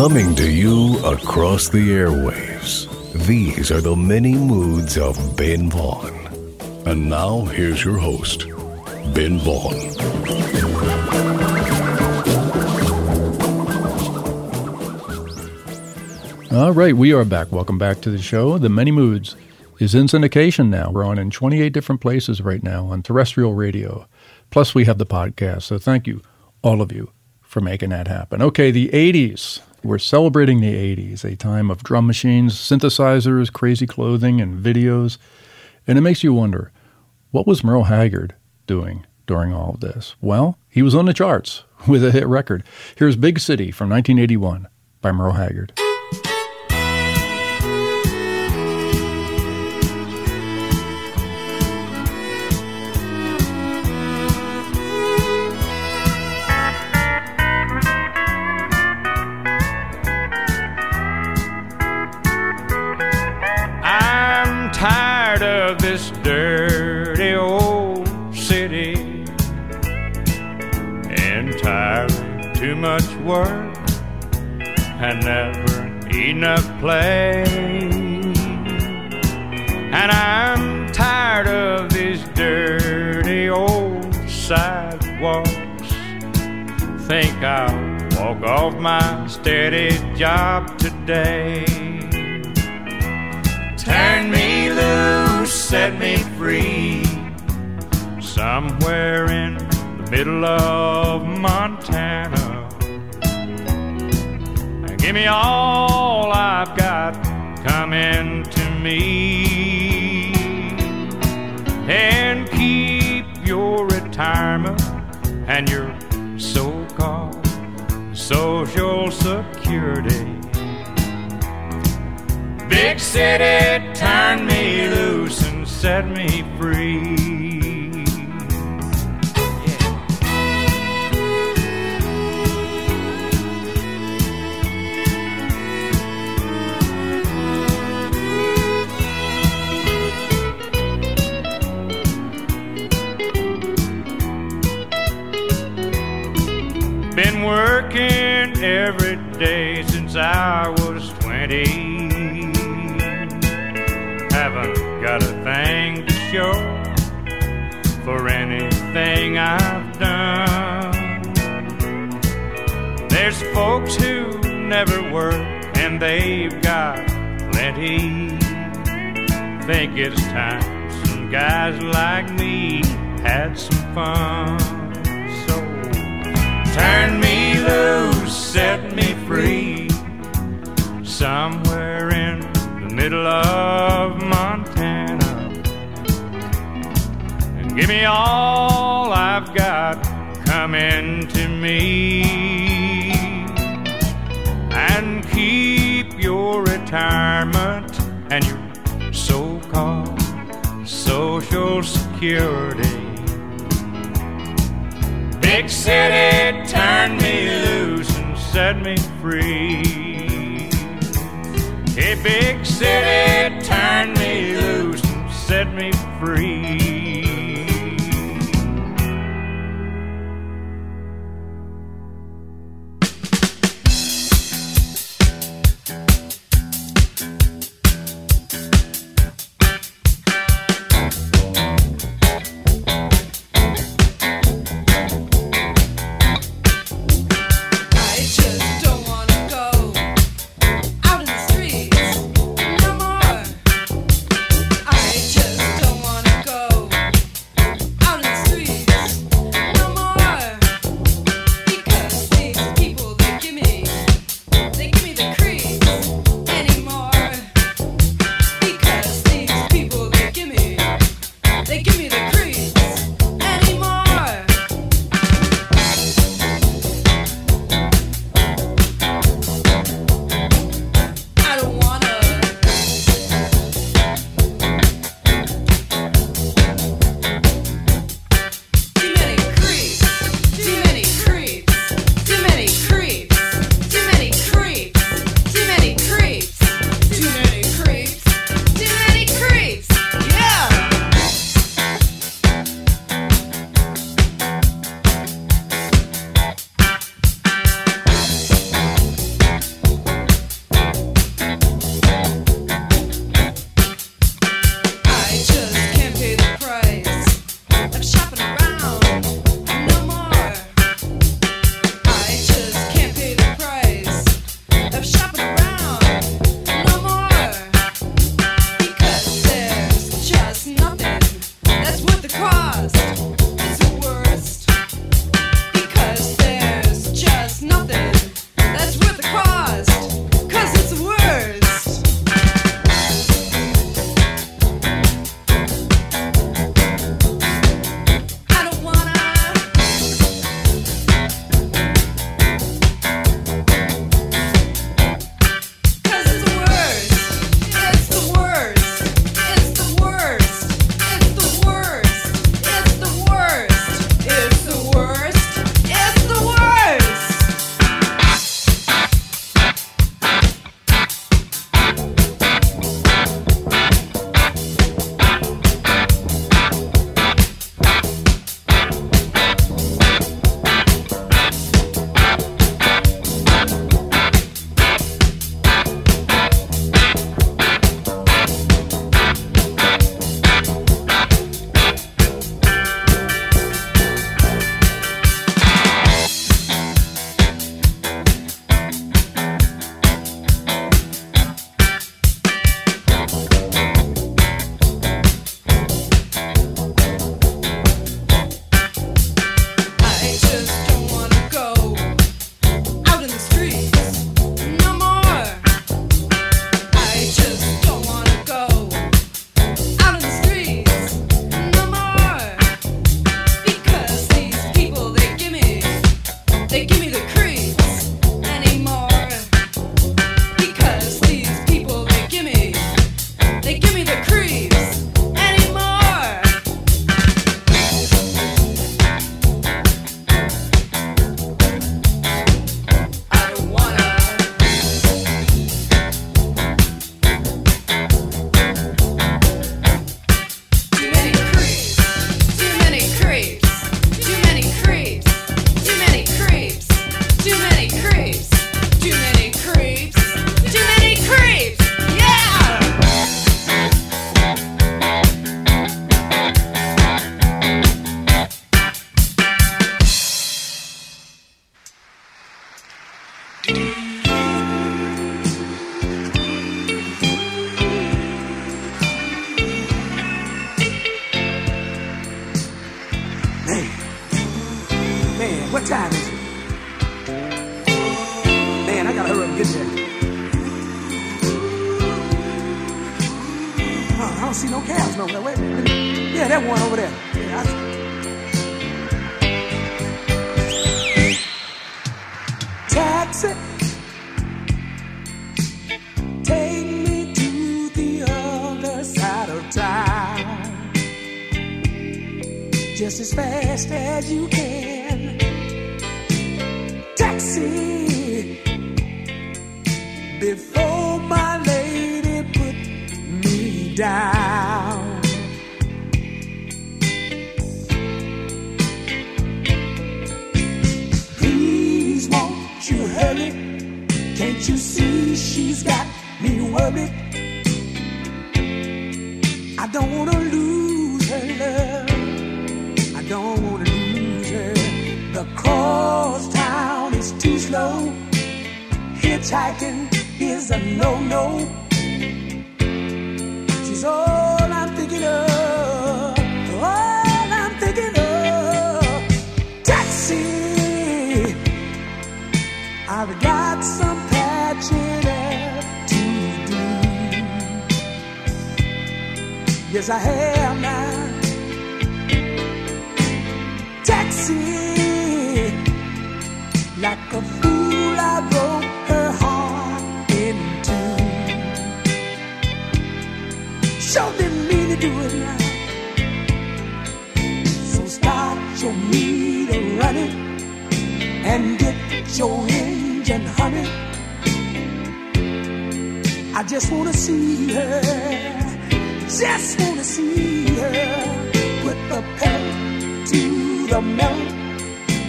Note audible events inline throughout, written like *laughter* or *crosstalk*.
Coming to you across the airwaves, these are the many moods of Ben Vaughn. And now, here's your host, Ben Vaughn. All right, we are back. Welcome back to the show. The Many Moods is in syndication now. We're on in 28 different places right now on terrestrial radio. Plus, we have the podcast. So, thank you, all of you, for making that happen. Okay, the 80s. We're celebrating the 80s, a time of drum machines, synthesizers, crazy clothing, and videos. And it makes you wonder what was Merle Haggard doing during all of this? Well, he was on the charts *laughs* with a hit record. Here's Big City from 1981 by Merle Haggard. Much work and never enough play. And I'm tired of these dirty old sidewalks. Think I'll walk off my steady job today. Turn me loose, set me free. Somewhere in the middle of Montana. Give me all I've got coming to me. And keep your retirement and your so called social security. Big city, turn me loose and set me I was 20 haven't got a thing to show for anything I've done. There's folks who never work and they've got plenty. Think it's time some guys like me had some fun. So turn me loose, set me free somewhere in the middle of Montana. And give me all I've got coming to me. And keep your retirement and your so called social security. Big city, turn me loose and set me free. Big city, turn me loose and set me free. Too slow. Hitchhiking is a no-no. She's all I'm thinking of. All I'm thinking of. Taxi. I've got some patching up to do. Yes, I have now. Your engine humming. I just wanna see her, just wanna see her. Put the pedal to the metal.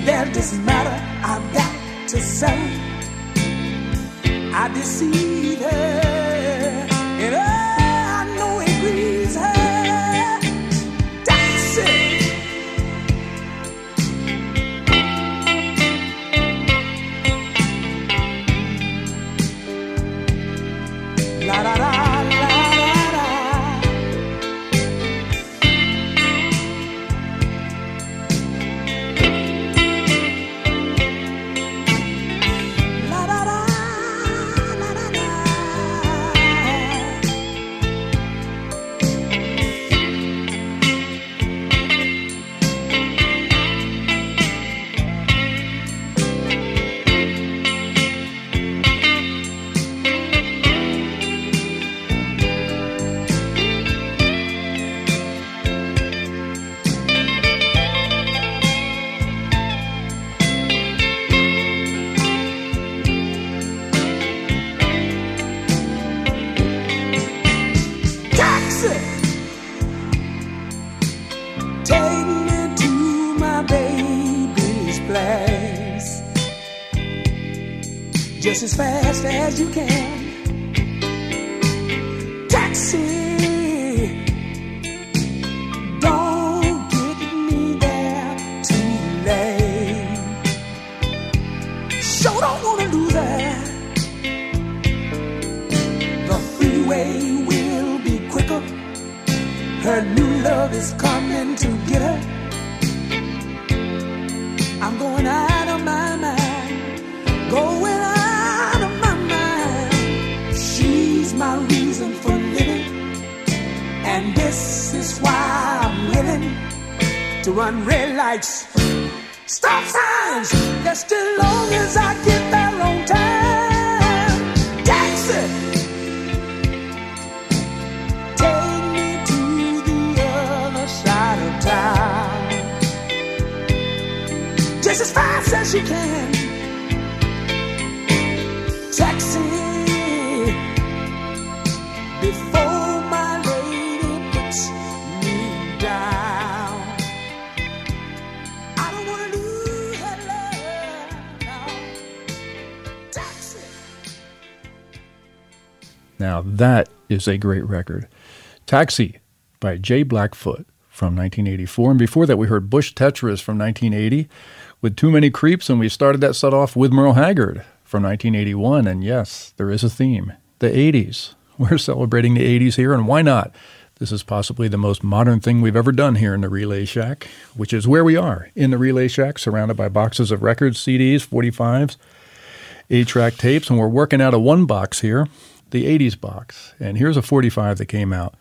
There's this matter I've got to settle. I deceive her, and I is a great record. Taxi by J. Blackfoot from 1984. And before that, we heard Bush Tetras from 1980 with Too Many Creeps. And we started that set off with Merle Haggard from 1981. And yes, there is a theme the 80s. *laughs* We're celebrating the 80s here, and why not? This is possibly the most modern thing we've ever done here in the Relay Shack, which is where we are in the Relay Shack, surrounded by boxes of records, CDs, 45s, 8 track tapes, and we're working out of one box here, the 80s box. And here's a 45 that came out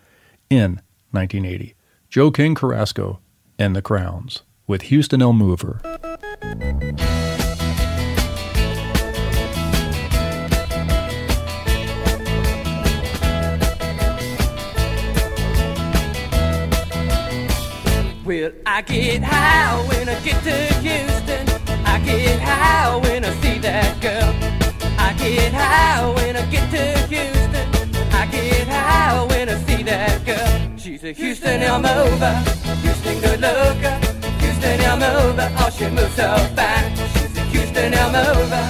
in 1980 Joe King Carrasco and the Crowns with Houston El Mover. Well, I get high when I get to Houston. I get high when I see that girl. I get high when I get to Houston. I get high when I see that girl. She's a Houston Elmova, Houston good looker. Houston Elmova, oh she moves so fine. She's a Houston Elmova,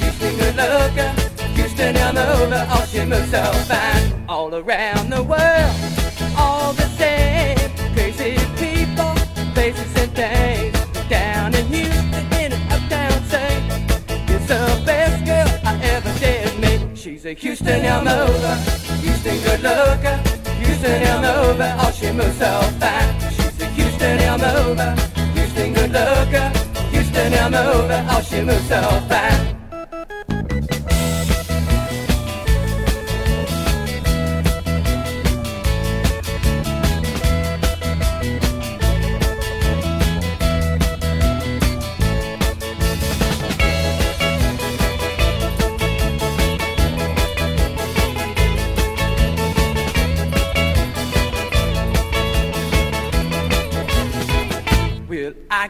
Houston good looker. Houston Elmova, oh she moves so fine. All around the world, a Houston Elmova, Houston good looker. Houston I'm over. oh she moves so fine. She's a Houston Elmova, Houston good looker. Houston I'm over. oh she moves so fine.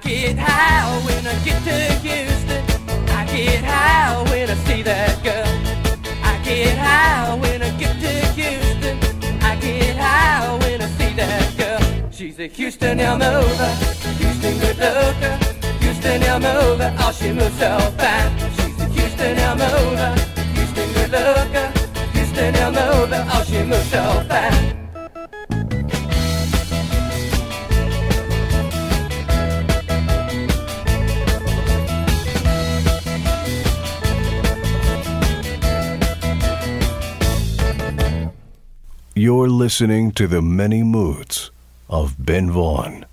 Get high when I get to Houston. I get high when I see that girl. I get high when I get to Houston. I get high when I see that girl. She's a Houston Elmova, Houston good looker. Houston Elmova, oh she moves so fine. She's a Houston Elmova, Houston good looker. Houston Elmova, oh she moves so fine. Listening to the many moods of Ben Vaughn.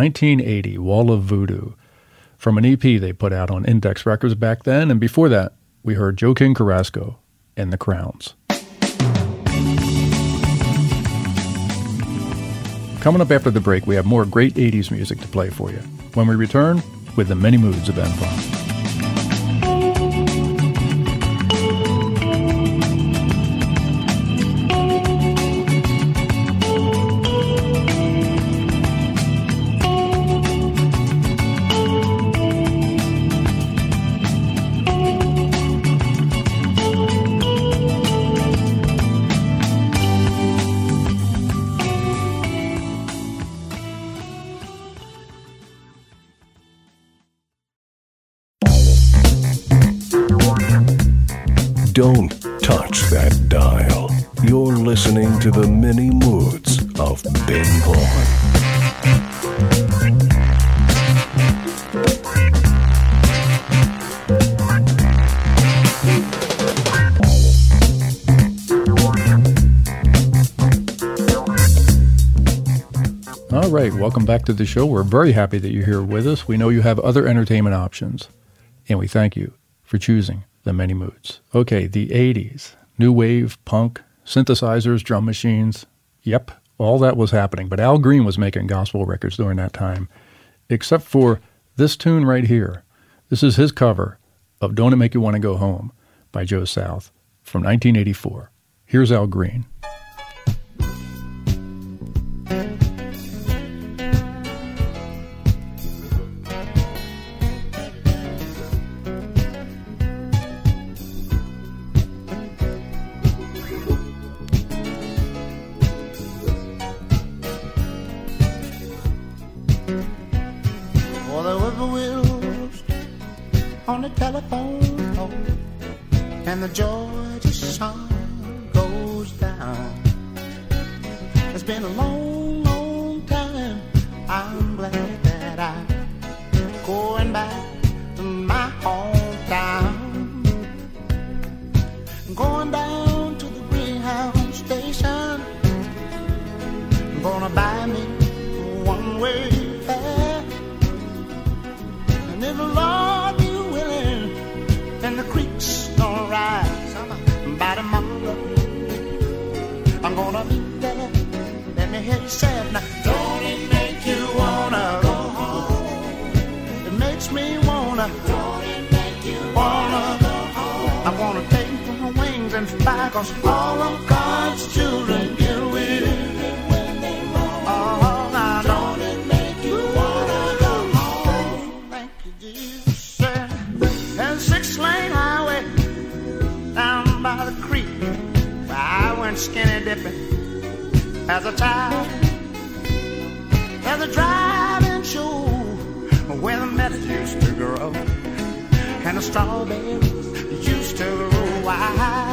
1980, Wall of Voodoo, from an EP they put out on Index Records back then. And before that, we heard Joe King Carrasco and the Crowns. Coming up after the break, we have more great 80s music to play for you. When we return, with the many moods of Ben Don't touch that dial. You're listening to the many moods of Ben Vaughn. All right, welcome back to the show. We're very happy that you're here with us. We know you have other entertainment options, and we thank you for choosing the many moods. Okay, the 80s, new wave, punk, synthesizers, drum machines. Yep, all that was happening. But Al Green was making gospel records during that time, except for this tune right here. This is his cover of Don't It Make You Want to Go Home by Joe South from 1984. Here's Al Green. Cause all of God's children get with Oh, now don't it make you wanna go home? Thank you, Jesus. There's a six-lane highway down by the creek where I went skinny dipping as a child. There's a driving show where the meadows used to grow and the strawberries used to grow wild.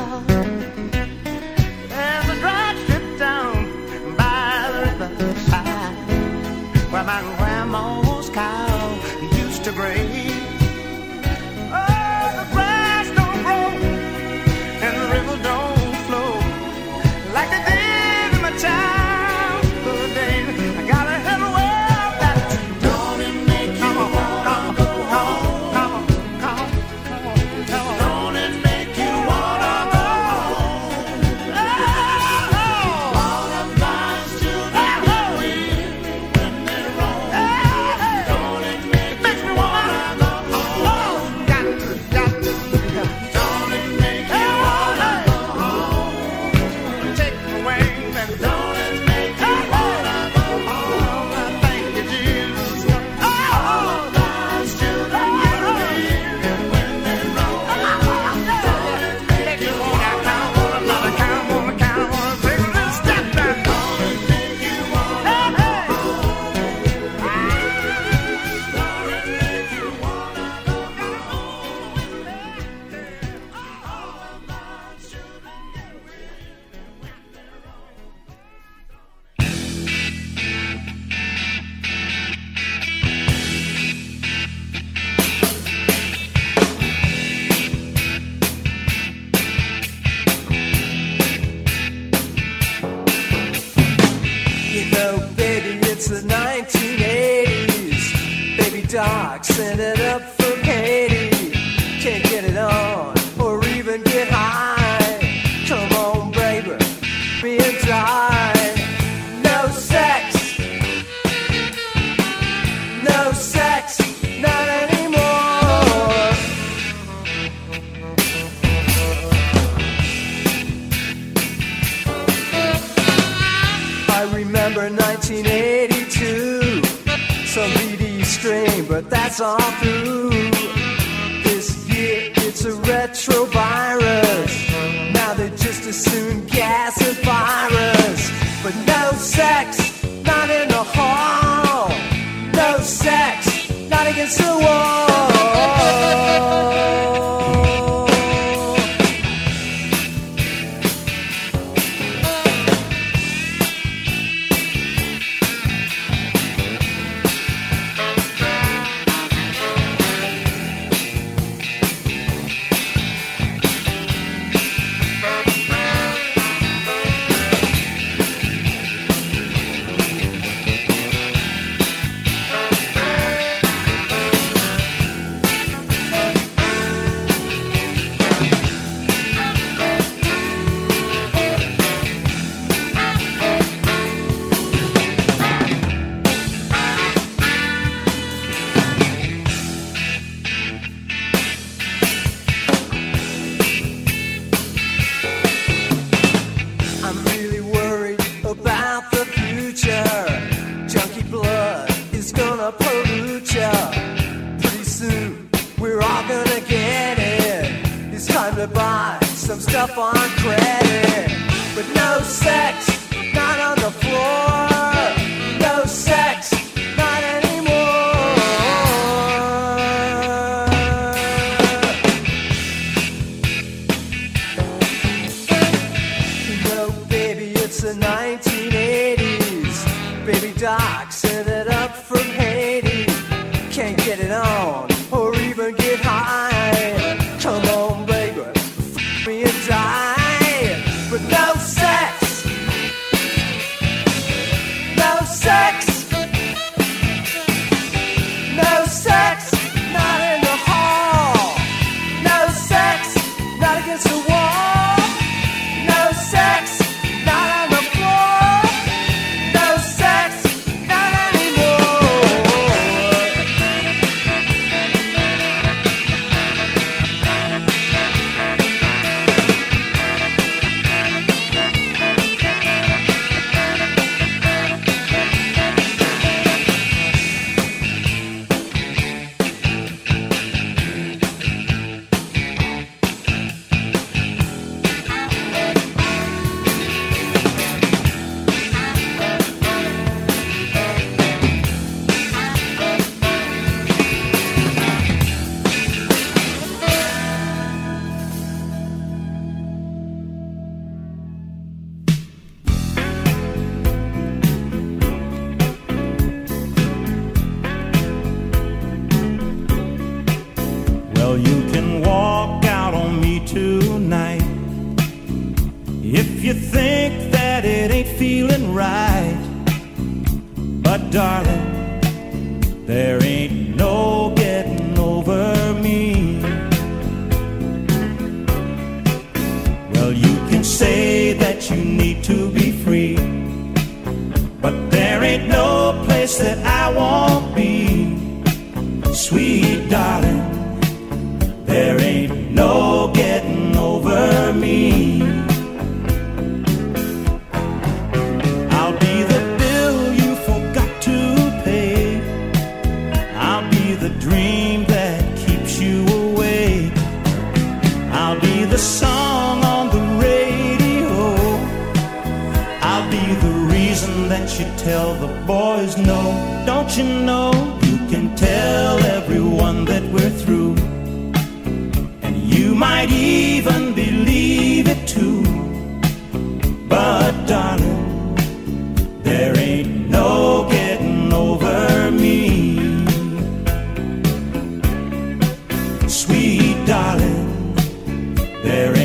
There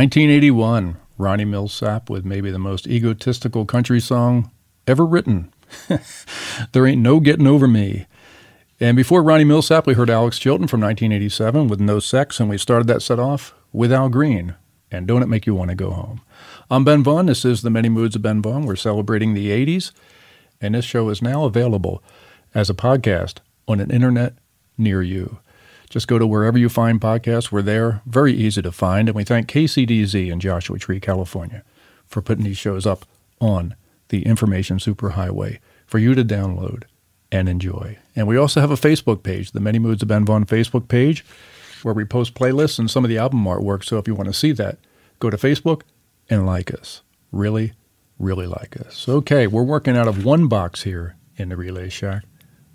1981, Ronnie Milsap with maybe the most egotistical country song ever written. *laughs* there ain't no getting over me. And before Ronnie Milsap, we heard Alex Chilton from 1987 with No Sex, and we started that set off with Al Green. And don't it make you want to go home? I'm Ben Vaughn. This is the Many Moods of Ben Vaughn. We're celebrating the 80s, and this show is now available as a podcast on an internet near you. Just go to wherever you find podcasts. We're there. Very easy to find. And we thank KCDZ in Joshua Tree, California, for putting these shows up on the Information Superhighway for you to download and enjoy. And we also have a Facebook page, the Many Moods of Ben Vaughn Facebook page, where we post playlists and some of the album artwork. So if you want to see that, go to Facebook and like us. Really, really like us. Okay, we're working out of one box here in the Relay Shack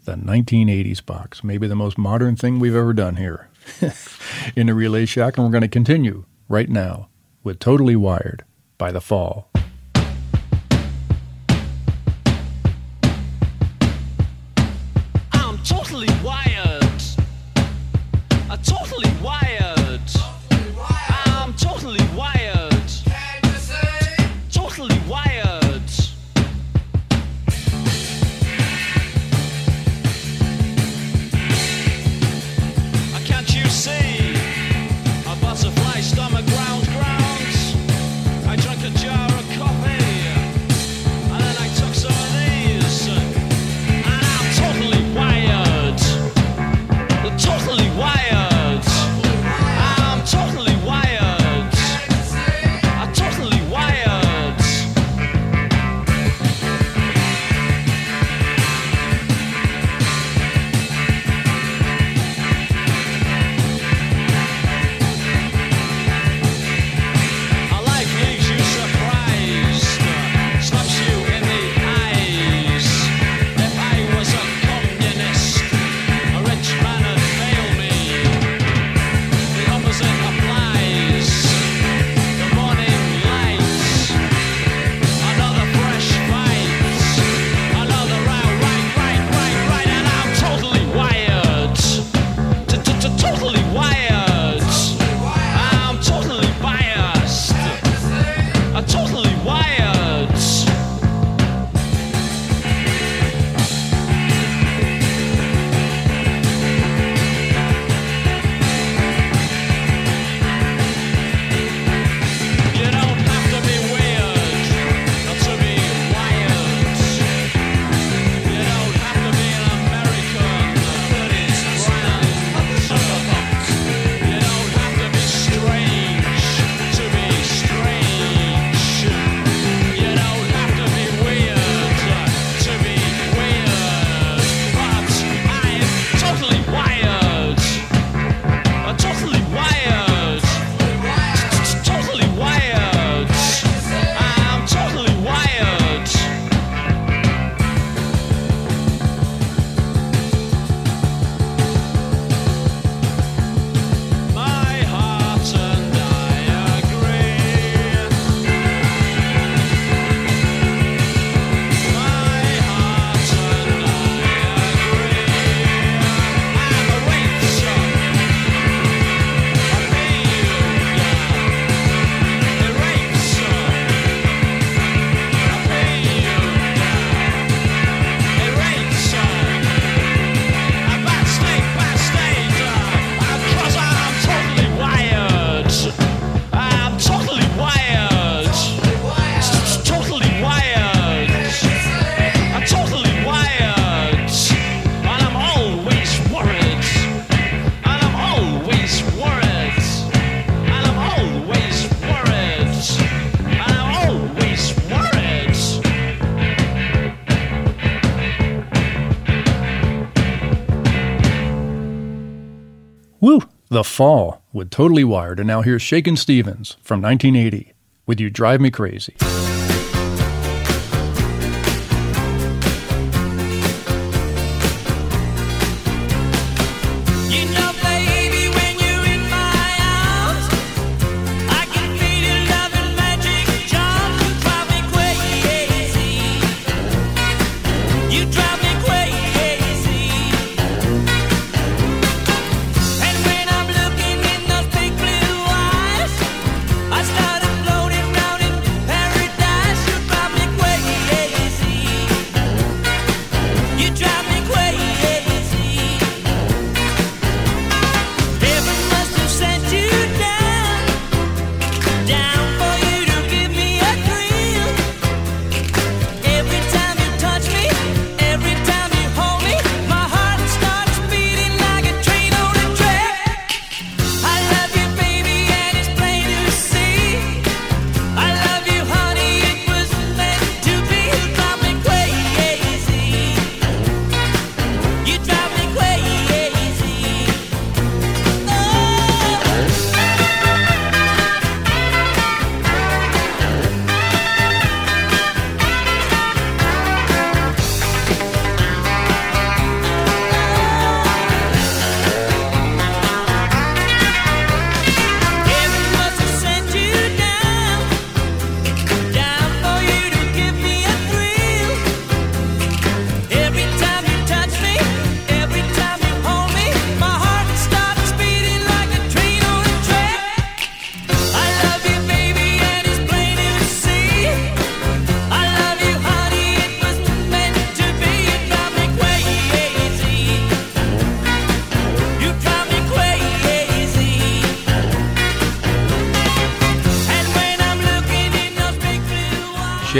the 1980s box, maybe the most modern thing we've ever done here *laughs* in the Relay Shack. And we're going to continue right now with Totally Wired by The Fall. Fall with Totally Wired. And now here's Shakin' Stevens from 1980 with You Drive Me Crazy.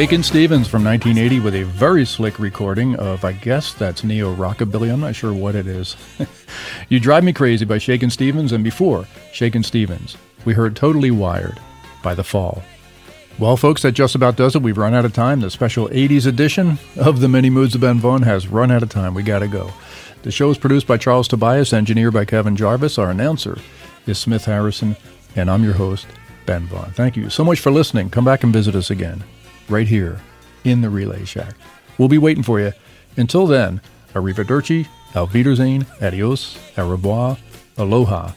Shakin' Stevens from 1980 with a very slick recording of, I guess that's neo rockabilly. I'm not sure what it is. *laughs* you Drive Me Crazy by Shakin' Stevens, and before Shakin' Stevens, we heard Totally Wired by The Fall. Well, folks, that just about does it. We've run out of time. The special 80s edition of The Many Moods of Ben Vaughn has run out of time. We got to go. The show is produced by Charles Tobias, engineered by Kevin Jarvis. Our announcer is Smith Harrison, and I'm your host, Ben Vaughn. Thank you so much for listening. Come back and visit us again, right here in the Relay Shack. We'll be waiting for you. Until then, arrivederci, auf Wiedersehen, adios, au revoir, aloha,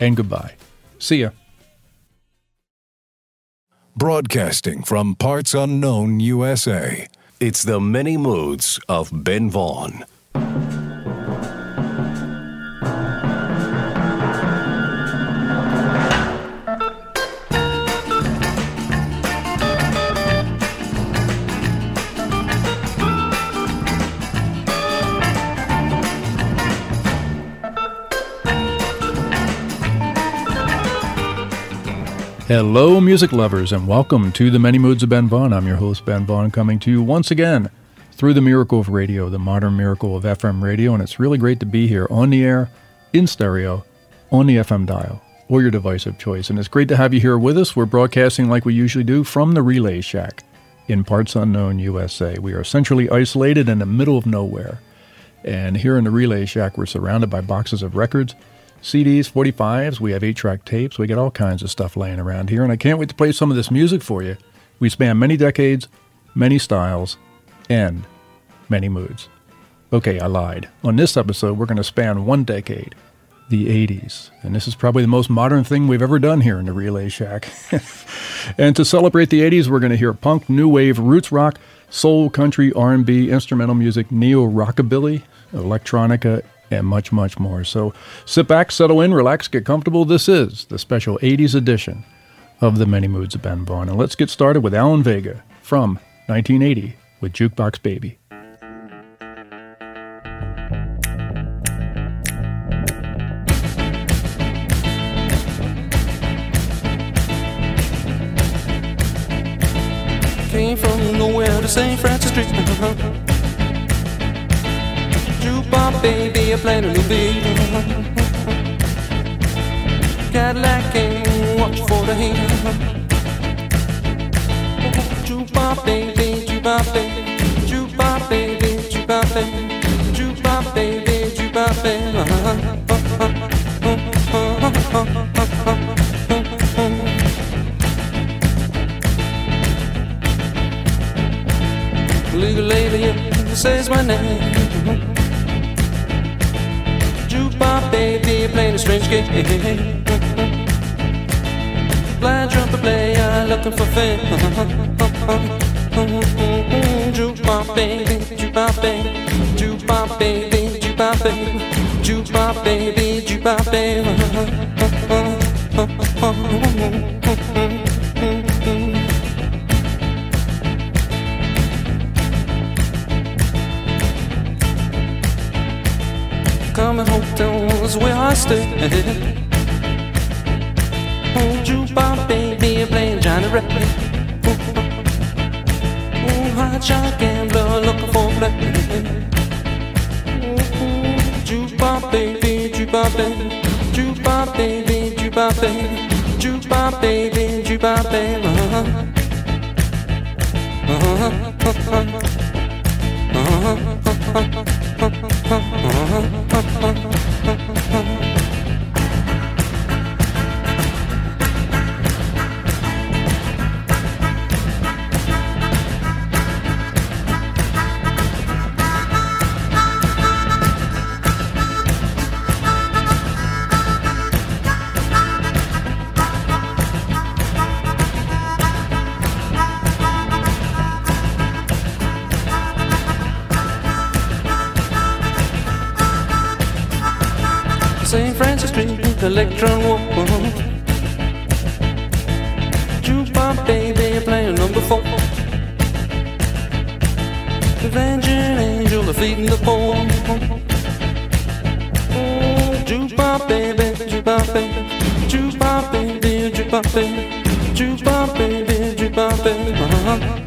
and goodbye. See ya. Broadcasting from parts unknown USA. It's the many moods of Ben Vaughn. Hello, music lovers, and welcome to the Many Moods of Ben Vaughn. I'm your host, Ben Vaughn, coming to you once again through the miracle of radio, the modern miracle of FM radio, and it's really great to be here on the air, in stereo, on the FM dial, or your device of choice. And it's great to have you here with us. We're broadcasting like we usually do from the Relay Shack in parts unknown USA. We are centrally isolated in the middle of nowhere. And here in the Relay Shack, we're surrounded by boxes of records, CDs, 45s, we have 8 track tapes, we got all kinds of stuff laying around here. And I can't wait to play some of this music for you. We span many decades, many styles, and many moods. Okay, I lied. On this episode, we're going to span one decade, the 80s. And this is probably the most modern thing we've ever done here in the Relay Shack. *laughs* and to celebrate the 80s, we're going to hear punk, new wave, roots rock, soul, country, R&B, instrumental music, neo rockabilly, electronica, and much, much more. So sit back, settle in, relax, get comfortable. This is the special 80s edition of the Many Moods of Ben Vaughn. And let's get started with Alan Vega from 1980 with Jukebox Baby. Came from nowhere to St. Francis Street. *laughs* Baby, I played a new beat. Cadillac came, watch for the heat. Jukebox baby, jukebox baby, jukebox baby, jukebox baby, jukebox baby, jukebox baby. Legal lady says my name. Playing a strange game. Blind trumpet player looking for fame. Baby, jukebox baby, jukebox baby, jukebox baby, baby, baby. is where I stand. Oh, jukebox baby playing Johnny Rappin'. Oh, hot shot gambler looking for blood. Jukebox baby, jukebox baby, jukebox baby, jukebox baby, jukebox baby, jukebox baby. Uh-huh. Uh-huh. Uh-huh. Uh-huh. electron woman. Jukebox baby playing number four. The vengeance angel defeating the four. Jukebox baby, jukebox baby, jukebox baby, jukebox baby, jukebox baby, jukebox baby. Uh-huh.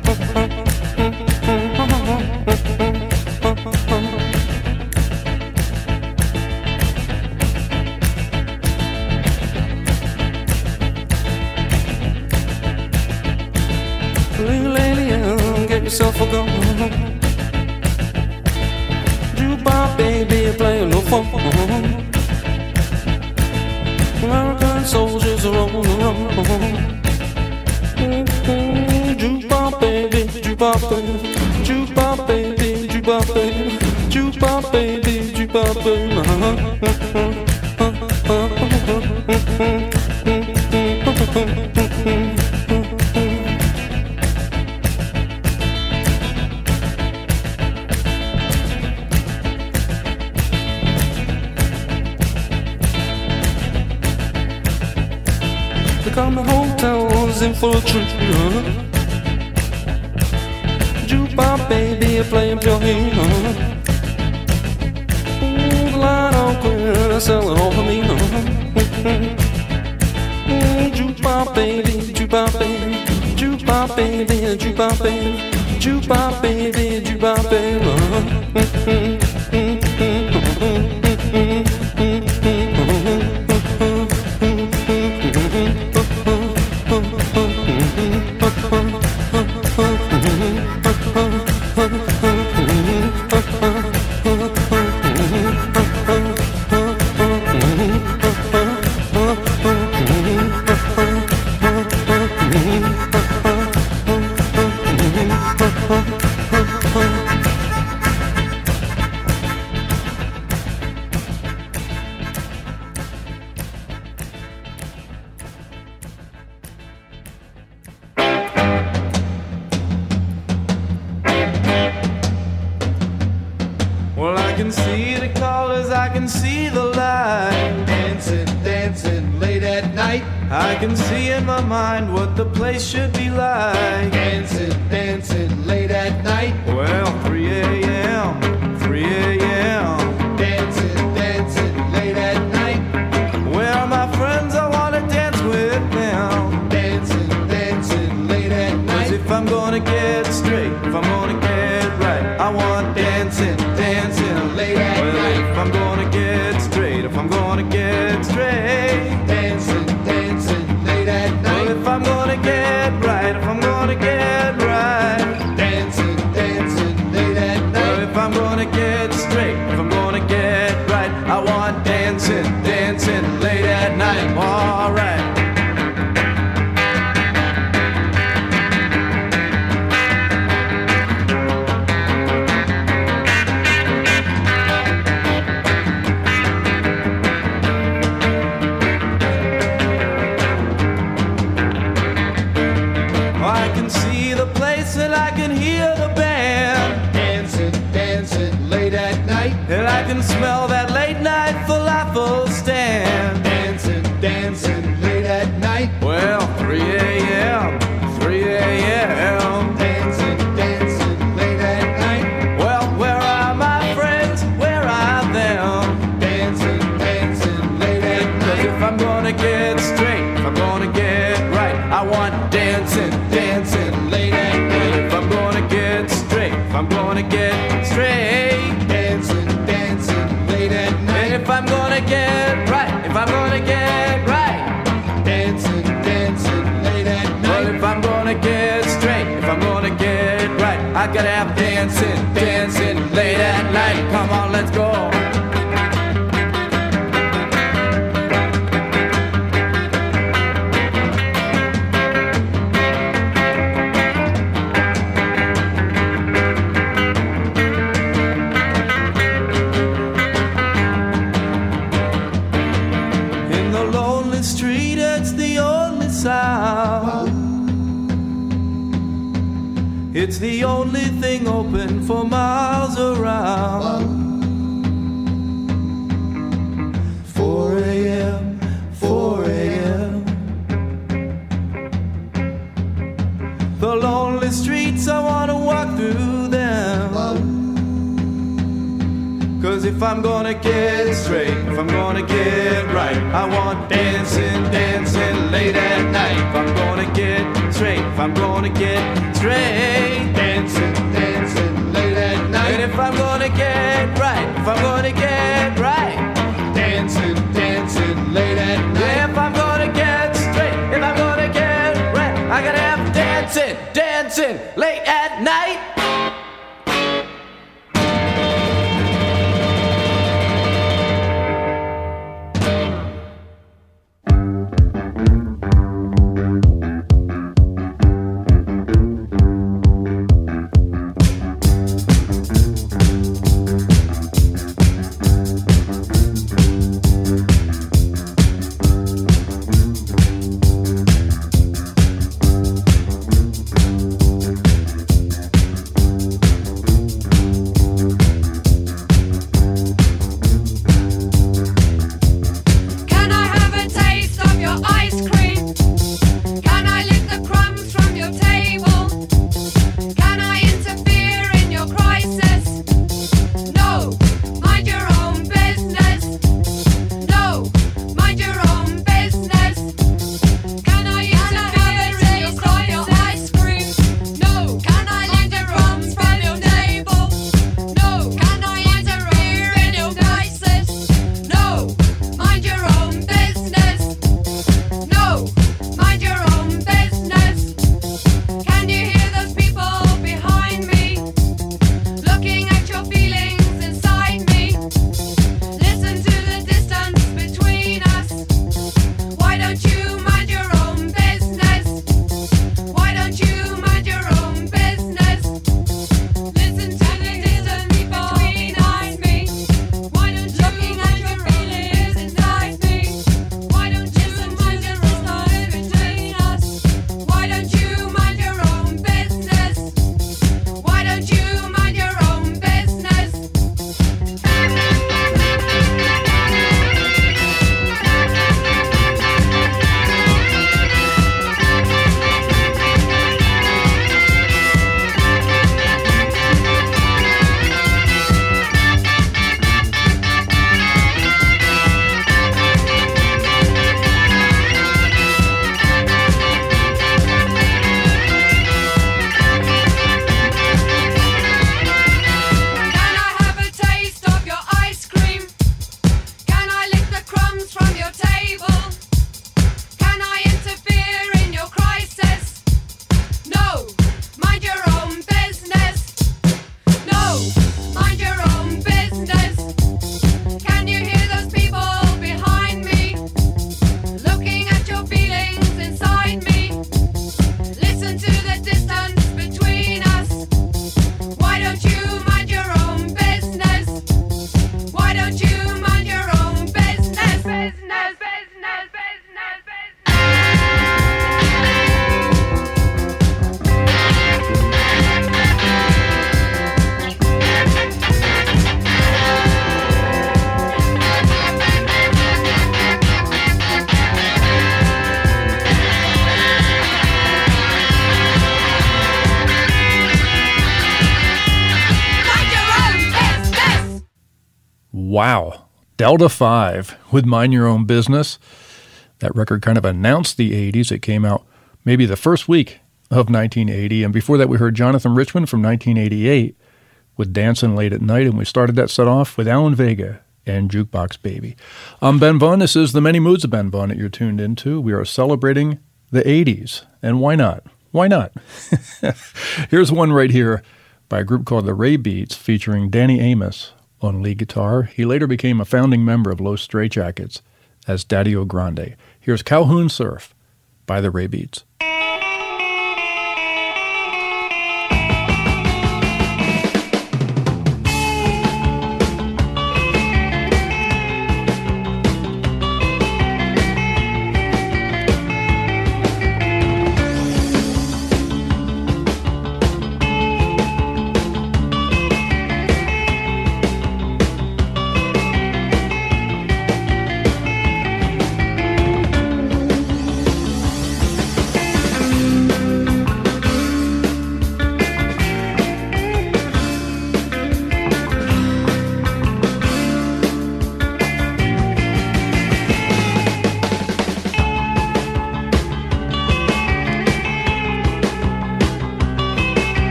baby, jukebox baby, jukebox baby, jukebox. gonna get right. I want dancing, dancing late at night. If I'm gonna get straight, if I'm gonna get straight. Dancing, dancing late at night. And if I'm gonna get right, if I'm gonna get right. Dancing, dancing late at night. If I'm gonna get straight, if I'm gonna get right, I gotta have dancing, dancing late. Wow. Delta 5 with Mind Your Own Business. That record kind of announced the 80s. It came out maybe the first week of 1980. And before that, we heard Jonathan Richman from 1988 with Dancing Late at Night. And we started that set off with Alan Vega and Jukebox Baby. I'm Ben Vaughn. This is The Many Moods of Ben Vaughn that you're tuned into. We are celebrating the 80s. And why not? Why not? *laughs* Here's one right here by a group called the Raybeats featuring Danny Amis on lead guitar. He later became a founding member of Los Straitjackets as Daddy O Grande. Here's Calhoun Surf by the Raybeats.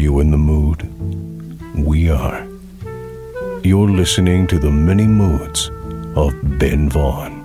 You in the mood? We are. You're listening to the many moods of Ben Vaughn.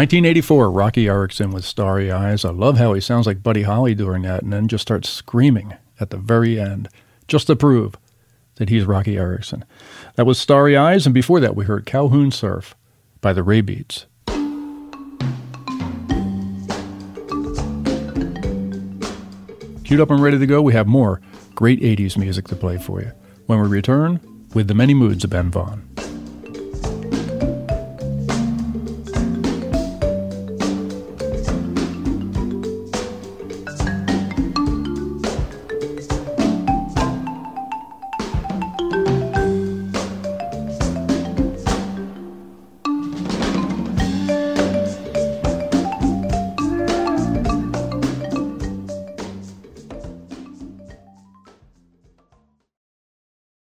1984, Roky Erickson with Starry Eyes. I love how he sounds like Buddy Holly during that and then just starts screaming at the very end, just to prove that he's Roky Erickson. That was Starry Eyes, and before that, we heard Calhoun Surf by the Raybeats. Queued up and ready to go, we have more great 80s music to play for you when we return with the many moods of Ben Vaughn.